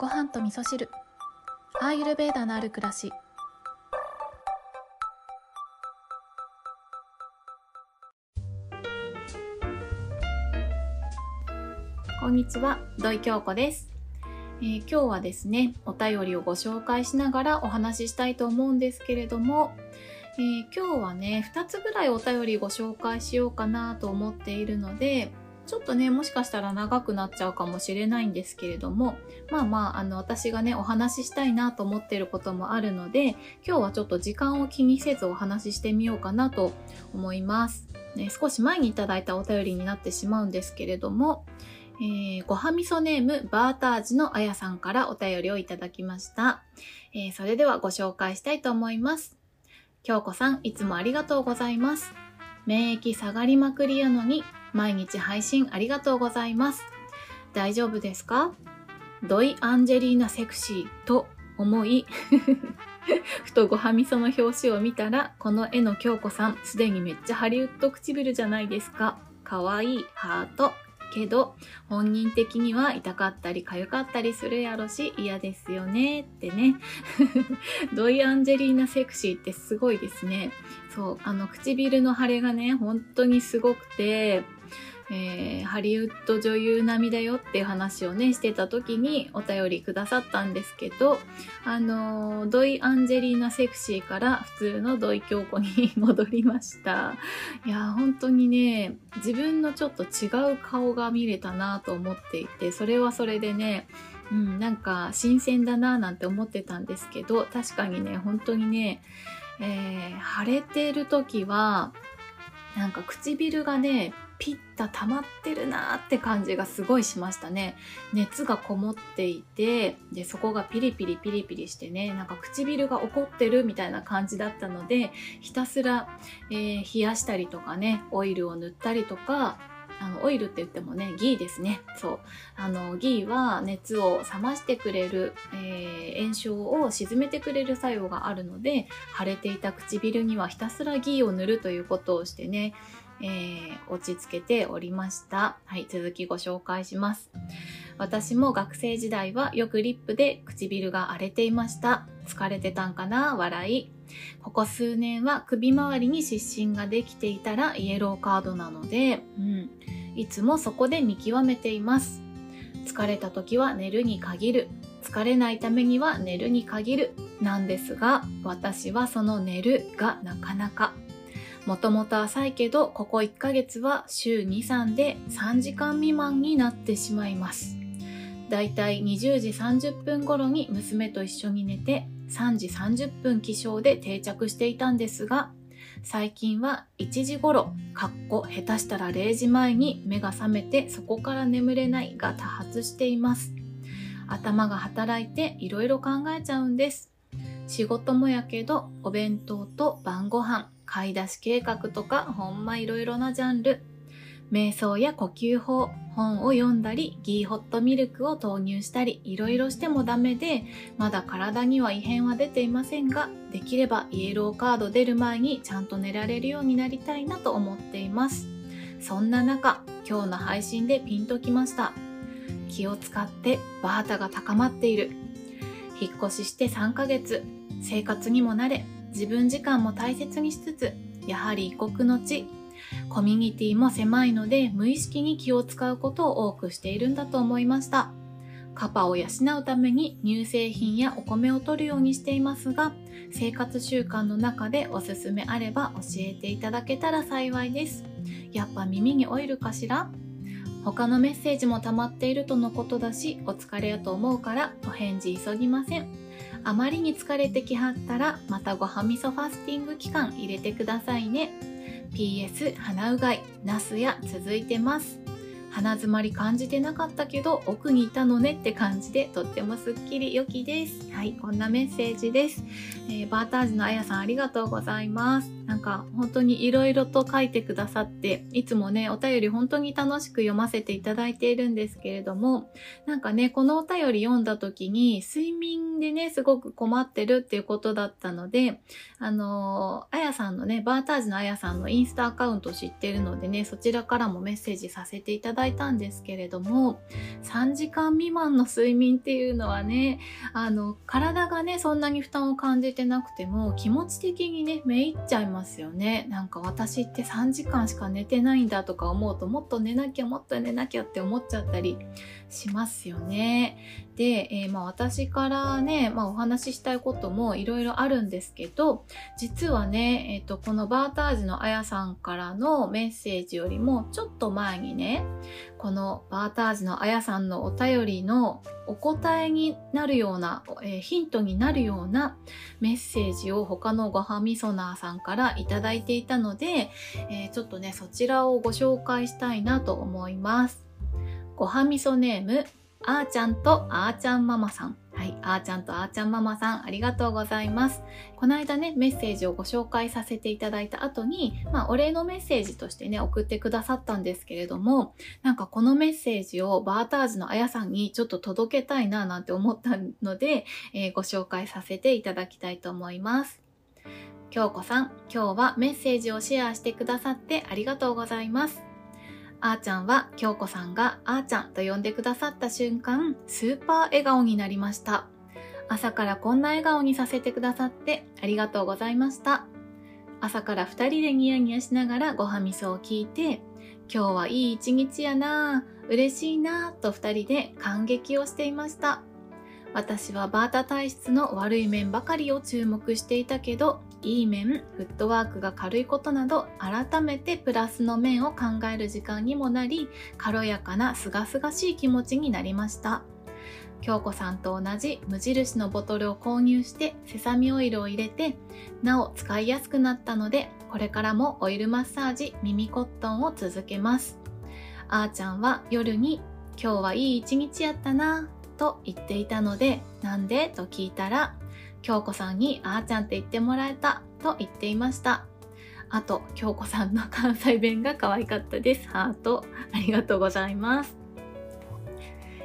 ご飯と味噌汁。アーユルベーダのある暮らし。こんにちは土井京子です、えー今日はですねお便りをご紹介しながらお話ししたいと思うんですけれども、えー今日はね2つぐらいお便りご紹介しようかなと思っているのでちょっとねもしかしたら長くなっちゃうかもしれないんですけれどもまあまああの私がねお話ししたいなと思っていることもあるので今日はちょっと時間を気にせずお話ししてみようかなと思います。ね、少し前にいただいたお便りになってしまうんですけれども、えーごはみそネームバータージのあやさんからお便りをいただきました。えーそれではご紹介したいと思います。京子さん、いつもありがとうございます。免疫下がりまくりやのに、毎日配信ありがとうございます。大丈夫ですか？ドイ・アンジェリーナ・セクシーと思い、ふとごはみその表紙を見たら、この絵の京子さん、すでにめっちゃハリウッド唇じゃないですか。かわいい、ハート。けど、本人的には痛かったり痒かったりするやろし嫌ですよねってね。ドイ・アンジェリーナ・セクシーってすごいですね。そう、あの唇の腫れがね、本当にすごくて、えーハリウッド女優並みだよっていう話をねしてた時にお便りくださったんですけどあのドイ・アンジェリーナ・セクシーから普通の土井京子に戻りました。いやー本当にね自分のちょっと違う顔が見れたなと思っていてそれはそれでねうん、なんか新鮮だななんて思ってたんですけど確かにね本当にね、えー腫れてる時はなんか唇がねピッタ溜まってるなーって感じがすごいしましたね。熱がこもっていてでそこがピリピリピリピリしてねなんか唇が怒ってるみたいな感じだったのでひたすら、えー冷やしたりとかねオイルを塗ったりとかあのオイルって言ってもねギーですね。そう。あのギーは熱を冷ましてくれる、えー炎症を鎮めてくれる作用があるので腫れていた唇にはひたすらギーを塗るということをしてね、えー落ち着けておりました。はい続きご紹介します。私も学生時代はよくリップで唇が荒れていました。疲れてたんかな？笑い。ここ数年は首周りに湿疹ができていたらイエローカードなので、うん、いつもそこで見極めています。疲れた時は寝るに限る。疲れないためには寝るに限る。なんですが私はその寝るがなかなか。もともと浅いけどここ1ヶ月は週23で3時間未満になってしまいます。だいたい20時30分頃に娘と一緒に寝て3時30分起床で定着していたんですが最近は1時頃かっこ下手したら0時前に目が覚めてそこから眠れないが多発しています。頭が働いていろいろ考えちゃうんです。仕事もやけどお弁当と晩ご飯買い出し計画とかほんまいろいろなジャンル。瞑想や呼吸法本を読んだりギーホットミルクを投入したりいろいろしてもダメでまだ体には異変は出ていませんができればイエローカード出る前にちゃんと寝られるようになりたいなと思っています。そんな中今日の配信でピンときました。気を使ってバータが高まっている。引っ越しして3ヶ月。生活にも慣れ自分時間も大切にしつつやはり異国の地コミュニティも狭いので無意識に気を使うことを多くしているんだと思いました。カパを養うために乳製品やお米を取るようにしていますが生活習慣の中でおすすめあれば教えていただけたら幸いです。やっぱ耳にオイルかしら？他のメッセージも溜まっているとのことだしお疲れやと思うからお返事急ぎません。あまりに疲れてきはったらまたごはみそファスティング期間入れてくださいね。PS 鼻うがいナスや続いてます。鼻づまり感じてなかったけど奥にいたのねって感じでとってもすっきり良きです。はいこんなメッセージです、えーバータージのあやさんありがとうございます。なんか本当に色々と書いてくださっていつもねお便り本当に楽しく読ませていただいているんですけれどもなんかねこのお便り読んだ時に睡眠でねすごく困ってるっていうことだったのであのあやさんのねバータージのあやさんのインスタアカウント知ってるのでねそちらからもメッセージさせていただいたんですけれども3時間未満の睡眠っていうのはねあの体がねそんなに負担を感じてなくても気持ち的にねめいっちゃいます。ますよね。なんか私って3時間しか寝てないんだとか思うともっと寝なきゃもっと寝なきゃって思っちゃったりしますよねで、えー、まあ、私からね、まあ、お話ししたいこともいろいろあるんですけど実はね、えーと、このバータージのあやさんからのメッセージよりもちょっと前にねこのバータージのあやさんのお便りのお答えになるような、えー、ヒントになるようなメッセージを他のごはみそなーさんからいただいていたので、えー、ちょっとねそちらをご紹介したいなと思います。ごはみそネームあーちゃんとあーちゃんママさん。はい、あーちゃんとあーちゃんママさん、ありがとうございます。この間ね、メッセージをご紹介させていただいた後に、まあ、お礼のメッセージとしてね、送ってくださったんですけれども、なんかこのメッセージをバーターズのあやさんにちょっと届けたいななんて思ったので、えー、ご紹介させていただきたいと思います。京子さん、今日はメッセージをシェアしてくださってありがとうございます。あーちゃんは京子さんがあーちゃんと呼んでくださった瞬間、スーパー笑顔になりました。朝からこんな笑顔にさせてくださってありがとうございました。朝から二人でニヤニヤしながらごはみそを聞いて、今日はいい一日やなぁ嬉しいなぁと二人で感激をしていました。私はバータ体質の悪い面ばかりを注目していたけど、いい面、フットワークが軽いことなど、改めてプラスの面を考える時間にもなり、軽やかな清々しい気持ちになりました。京子さんと同じ無印のボトルを購入してセサミオイルを入れて、なお使いやすくなったので、これからもオイルマッサージ、耳コットンを続けます。あーちゃんは夜に今日はいい一日やったなと言っていたので、なんで？と聞いたら、京子さんにあーちゃんって言ってもらえたと言っていました。あと、京子さんの関西弁が可愛かったです。ハート。ありがとうございます。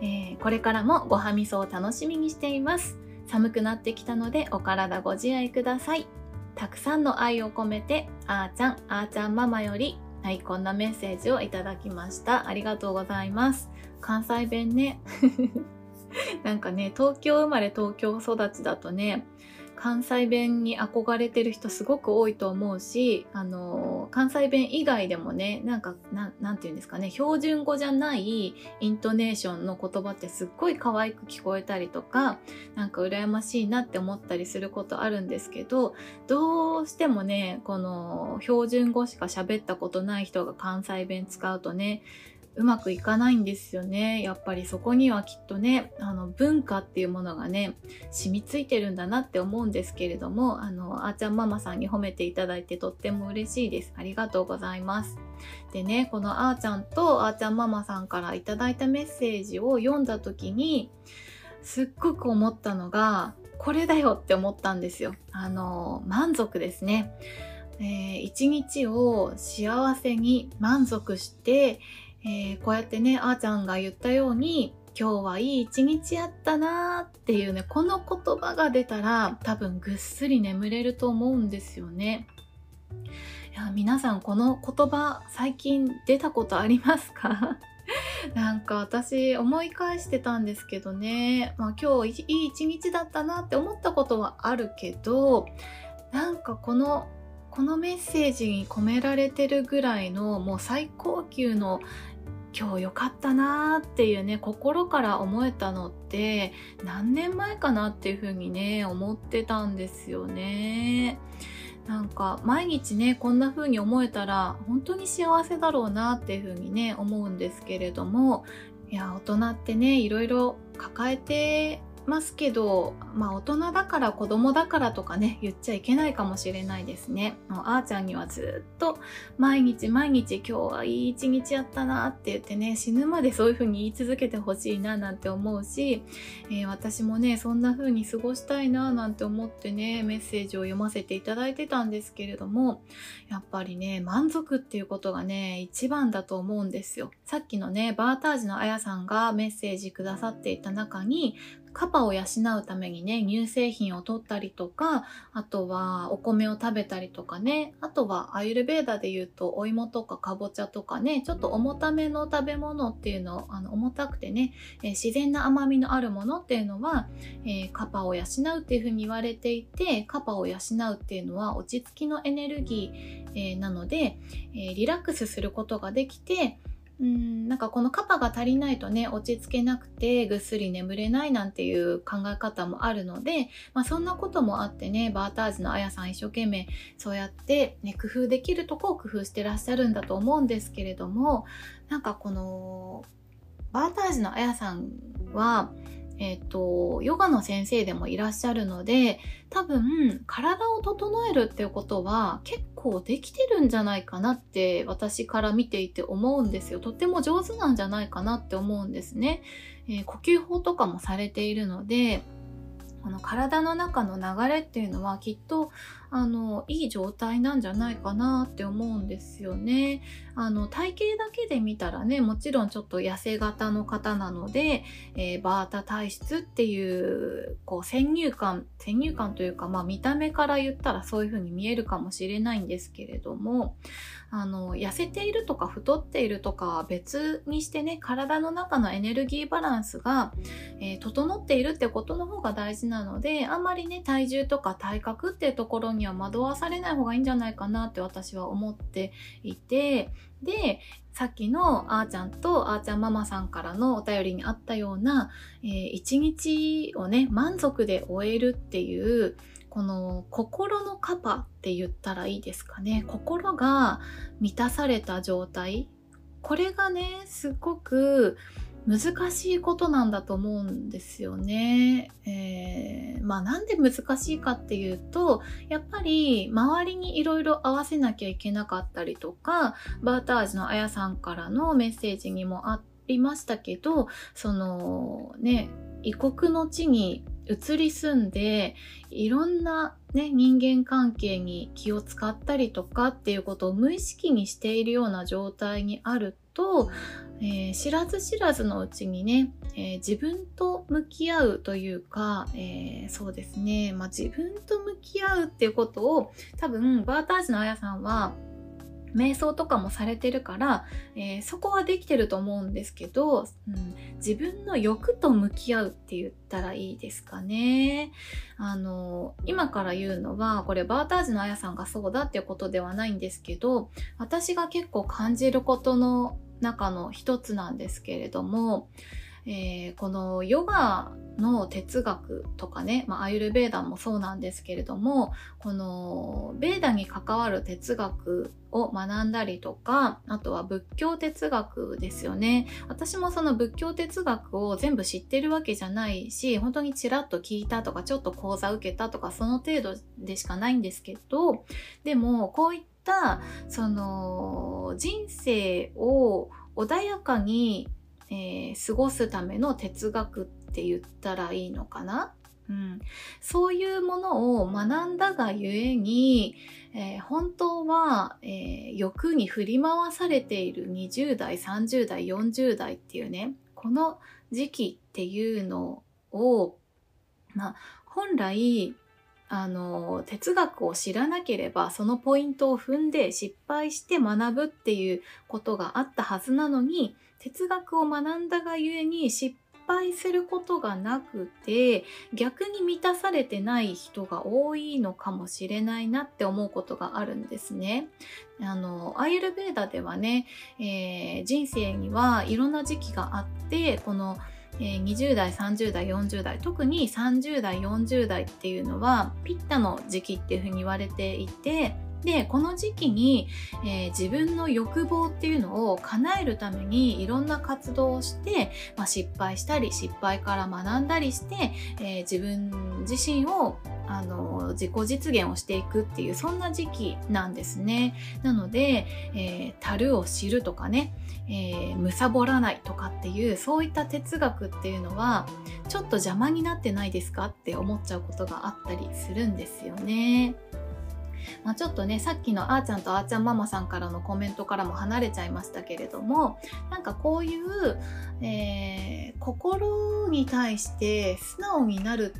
えー、これからもごはみそを楽しみにしています。寒くなってきたのでお体ご自愛ください。たくさんの愛を込めて、あーちゃん、あーちゃんママより、はい、こんなメッセージをいただきました。ありがとうございます。関西弁ね。なんかね、東京生まれ東京育ちだとね、関西弁に憧れてる人すごく多いと思うし、あの、関西弁以外でもね、なんか、ななんて言うんですかね、標準語じゃないイントネーションの言葉ってすっごい可愛く聞こえたりとか、なんか羨ましいなって思ったりすることあるんですけど、どうしてもね、この標準語しか喋ったことない人が関西弁使うとね、うまくいかないんですよね。やっぱりそこにはきっとね、あの文化っていうものがね、染みついてるんだなって思うんですけれども、あの、あーちゃんママさんに褒めていただいてとっても嬉しいです。ありがとうございます。でね、このあーちゃんとあーちゃんママさんからいただいたメッセージを読んだ時に、すっごく思ったのが、これだよって思ったんですよ。あの、満足ですね。えー、一日を幸せに満足して、えー、こうやってねあーちゃんが言ったように今日はいい一日やったなーっていうねこの言葉が出たら多分ぐっすり眠れると思うんですよね。いや皆さんこの言葉最近出たことありますか？なんか私思い返してたんですけどね、まあ、今日いい一日だったなって思ったことはあるけどなんかこのこのメッセージに込められてるぐらいのもう最高級の今日良かったなーっていうね心から思えたのって何年前かなっていう風にね思ってたんですよね。なんか毎日ねこんな風に思えたら本当に幸せだろうなっていう風にね思うんですけれどもいや大人ってねいろいろ抱えてますけど、まあ大人だから子供だからとかね、言っちゃいけないかもしれないですね。もうあーちゃんにはずっと毎日毎日今日はいい一日やったなって言ってね、死ぬまでそういう風に言い続けてほしいななんて思うし、えー、私もね、そんな風に過ごしたいななんて思ってね、メッセージを読ませていただいてたんですけれども、やっぱりね、満足っていうことがね、一番だと思うんですよ。さっきのね、バータージのあやさんがメッセージくださっていた中に、カパを養うためにね、乳製品を取ったりとか、あとはお米を食べたりとかね、あとはアイルベーダで言うとお芋とかかぼちゃとかね、ちょっと重ための食べ物っていうのを、あの重たくてね、えー、自然な甘みのあるものっていうのは、えー、カパを養うっていうふうに言われていて、カパを養うっていうのは落ち着きのエネルギー、えー、なので、えリラックスすることができて、うんなんかこのカパが足りないとね落ち着けなくてぐっすり眠れないなんていう考え方もあるので、まあ、そんなこともあってねバーターズのあやさん一生懸命そうやって、ね、工夫できるとこを工夫してらっしゃるんだと思うんですけれどもなんかこのバーターズのあやさんはえっ、ー、と、ヨガの先生でもいらっしゃるので、多分、体を整えるっていうことは結構できてるんじゃないかなって私から見ていて思うんですよ。とっても上手なんじゃないかなって思うんですね。えー、呼吸法とかもされているので、この体の中の流れっていうのはきっとあのいい状態なんじゃないかなって思うんですよね。あの体型だけで見たらねもちろんちょっと痩せ型の方なので、えー、バータ体質っていうこう先入観先入観というか、まあ、見た目から言ったらそういう風に見えるかもしれないんですけれどもあの痩せているとか太っているとかは別にしてね体の中のエネルギーバランスが、えー、整っているってことの方が大事なのであんまりね体重とか体格っていうところにには惑わされない方がいいんじゃないかなって私は思っていてでさっきのあーちゃんとあーちゃんママさんからのお便りにあったような、えー、一日をね満足で終えるっていうこの心のカパって言ったらいいですかね。心が満たされた状態。これがねすごく難しいことなんだと思うんですよね。えー、まあなんで難しいかっていうと、やっぱり周りにいろいろ合わせなきゃいけなかったりとか、バータージのあやさんからのメッセージにもありましたけど、そのね、異国の地に移り住んでいろんな、ね、人間関係に気を使ったりとかっていうことを無意識にしているような状態にあると、えー、知らず知らずのうちにね、えー、自分と向き合うというか、えー、そうですね、まあ、自分と向き合うっていうことを多分バータージのあやさんは瞑想とかもされてるから、え、そこはできてると思うんですけど、うん、自分の欲と向き合うって言ったらいいですかね。あの、今から言うのは、これバータージのあやさんがそうだっていうことではないんですけど、私が結構感じることの中の一つなんですけれども、えー、このヨガの哲学とかね、まあ、アユルベーダもそうなんですけれどもこのベーダに関わる哲学を学んだりとかあとは仏教哲学ですよね。私もその仏教哲学を全部知ってるわけじゃないし本当にちらっと聞いたとかちょっと講座受けたとかその程度でしかないんですけどでもこういったその人生を穏やかにえー、過ごすための哲学って言ったらいいのかな、うん、そういうものを学んだがゆえに、えー、本当は、えー、欲に振り回されている20代30代40代っていうねこの時期っていうのを、まあ、本来あの哲学を知らなければそのポイントを踏んで失敗して学ぶっていうことがあったはずなのに哲学を学んだがゆえに失敗することがなくて逆に満たされてない人が多いのかもしれないなって思うことがあるんですね。あのアイルベーダではね、えー、人生にはいろんな時期があってこのえー、20代30代40代特に30代40代っていうのはピッタの時期っていうふうに言われていてでこの時期に、えー、自分の欲望っていうのを叶えるためにいろんな活動をして、まあ、失敗したり失敗から学んだりして、えー、自分自身をあの自己実現をしていくっていうそんな時期なんですね。なので、えー、樽を知るとかね、えー、貪らないとかっていうそういった哲学っていうのはちょっと邪魔になってないですかって思っちゃうことがあったりするんですよね。まあ、ちょっとねさっきのあーちゃんとあーちゃんママさんからのコメントからも離れちゃいましたけれどもなんかこういう、えー、心に対して素直になる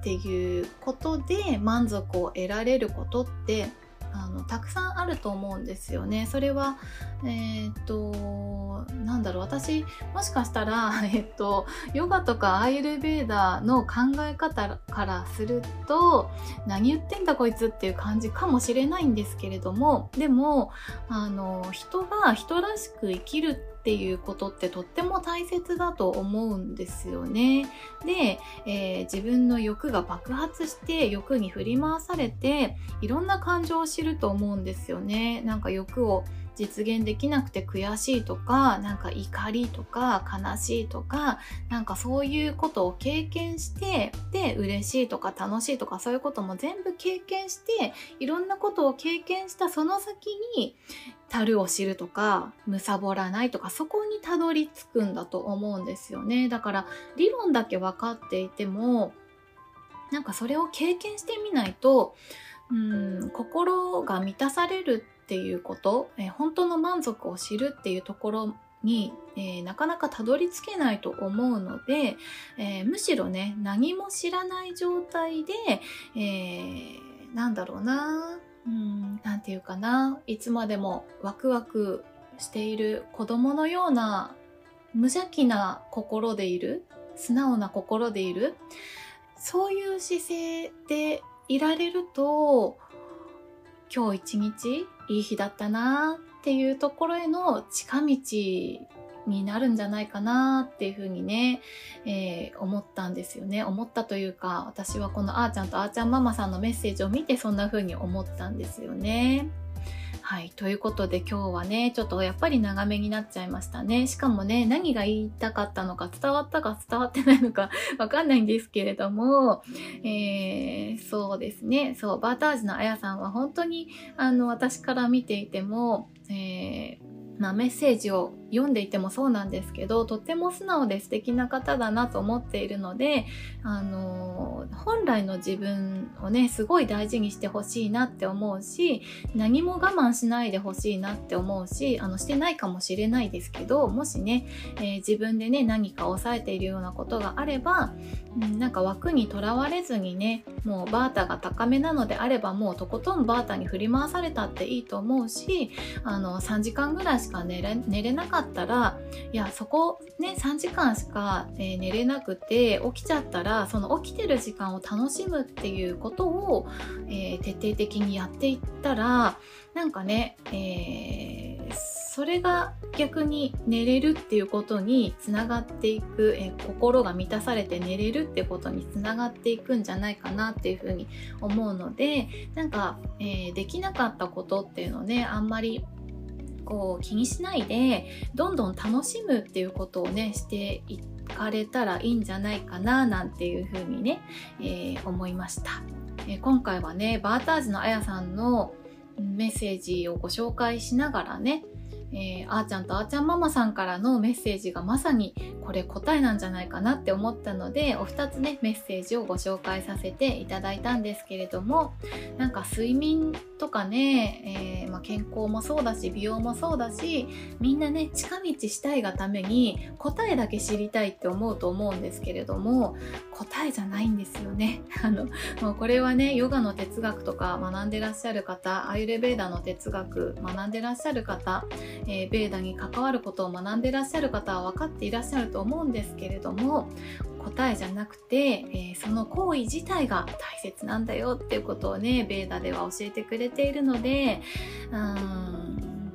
っていうことで満足を得られることってあのたくさんあると思うんですよね。それはえー、っとなんだろう私もしかしたら、えっと、ヨガとかアイルベーダーの考え方からすると何言ってんだこいつっていう感じかもしれないんですけれどもでもあの人が人らしく生きるってっていうことってとっても大切だと思うんですよね。で、えー、自分の欲が爆発して欲に振り回されていろんな感情を知ると思うんですよね。なんか欲を実現できなくて悔しいとかなんか怒りとか悲しいとかなんかそういうことを経験してで嬉しいとか楽しいとかそういうことも全部経験していろんなことを経験したその先に樽を知るとか貪らないとかそこにたどり着くんだと思うんですよね。だから理論だけ分かっていてもなんかそれを経験してみないとうん心が満たされるっていうこと、えー、本当の満足を知るっていうところに、えー、なかなかたどり着けないと思うので、えー、むしろね何も知らない状態で、えー、なんだろうなうんなんていうかないつまでもワクワクしている子供のような無邪気な心でいる素直な心でいるそういう姿勢でいられると今日一日いい日だったなっていうところへの近道になるんじゃないかなっていうふうにね、えー、思ったんですよね。思ったというか、私はこのあーちゃんとあーちゃんママさんのメッセージを見てそんな風に思ったんですよね。はい。ということで今日はね、ちょっとやっぱり長めになっちゃいましたね。しかもね、何が言いたかったのか伝わったか伝わってないのか わかんないんですけれども、えー、そうですね。そう、バータージのあやさんは本当に、あの、私から見ていても、えーまあ、メッセージを読んでいてもそうなんですけどとっても素直で素敵な方だなと思っているので、あの、本来の自分をねすごい大事にしてほしいなって思うし何も我慢しないでほしいなって思うしあのしてないかもしれないですけどもしね、えー、自分でね何か抑えているようなことがあれば、うん、なんか枠にとらわれずにねもうバータが高めなのであればもうとことんバータに振り回されたっていいと思うしあの3時間ぐらいしか寝れ寝れなかったったらいやそこね3時間しか、えー、寝れなくて起きちゃったらその起きてる時間を楽しむっていうことを、えー、徹底的にやっていったらなんかね、えー、それが逆に寝れるっていうことにつながっていく、えー、心が満たされて寝れるってことにつながっていくんじゃないかなっていうふうに思うのでなんか、えー、できなかったことっていうのねあんまりこう気にしないでどんどん楽しむっていうことをねしていかれたらいいんじゃないかななんていうふうにね、えー、思いました、えー、今回はねバータージのあやさんのメッセージをご紹介しながらねえー、あーちゃんとあーちゃんママさんからのメッセージがまさにこれ答えなんじゃないかなって思ったのでお二つねメッセージをご紹介させていただいたんですけれどもなんか睡眠とかね、えー、健康もそうだし美容もそうだしみんなね近道したいがために答えだけ知りたいって思うと思うんですけれども答えじゃないんですよね。あのもうこれはねヨガの哲学とか学んでらっしゃる方アイルベーダの哲学学んでらっしゃる方、えー、ベーダに関わることを学んでらっしゃる方は分かっていらっしゃると思うんですけれども答えじゃなくて、えー、その行為自体が大切なんだよっていうことをねベーダでは教えてくれているのでうん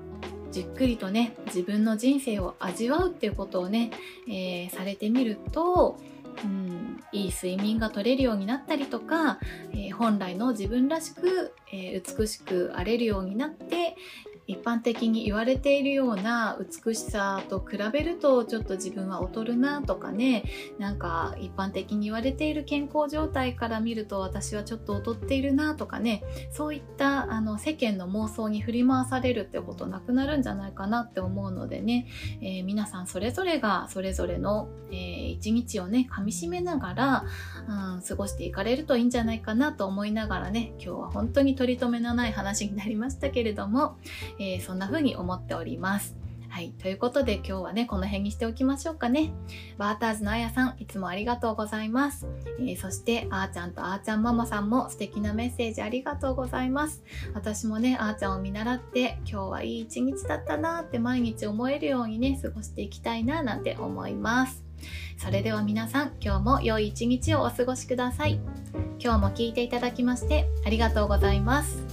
じっくりとね自分の人生を味わうっていうことをね、えー、されてみるとうん、いい睡眠が取れるようになったりとか、えー、本来の自分らしく、えー、美しく荒れるようになって一般的に言われているような美しさと比べるとちょっと自分は劣るなとかね。なんか一般的に言われている健康状態から見ると私はちょっと劣っているなとかね。そういったあの世間の妄想に振り回されるってことなくなるんじゃないかなって思うのでね、えー、皆さんそれぞれがそれぞれの、えー、一日をね噛みしめながら、うん、過ごしていかれるといいんじゃないかなと思いながらね。今日は本当に取り留めのない話になりましたけれども、えー、そんな風に思っております。はい。ということで今日はね、この辺にしておきましょうかね。バーターズのあやさん、いつもありがとうございます。えー、そして、あーちゃんとあーちゃんママさんも素敵なメッセージありがとうございます。私もね、あーちゃんを見習って、今日はいい一日だったなーって毎日思えるようにね、過ごしていきたいなーなんて思います。それでは皆さん、今日も良い一日をお過ごしください。今日も聞いていただきましてありがとうございます。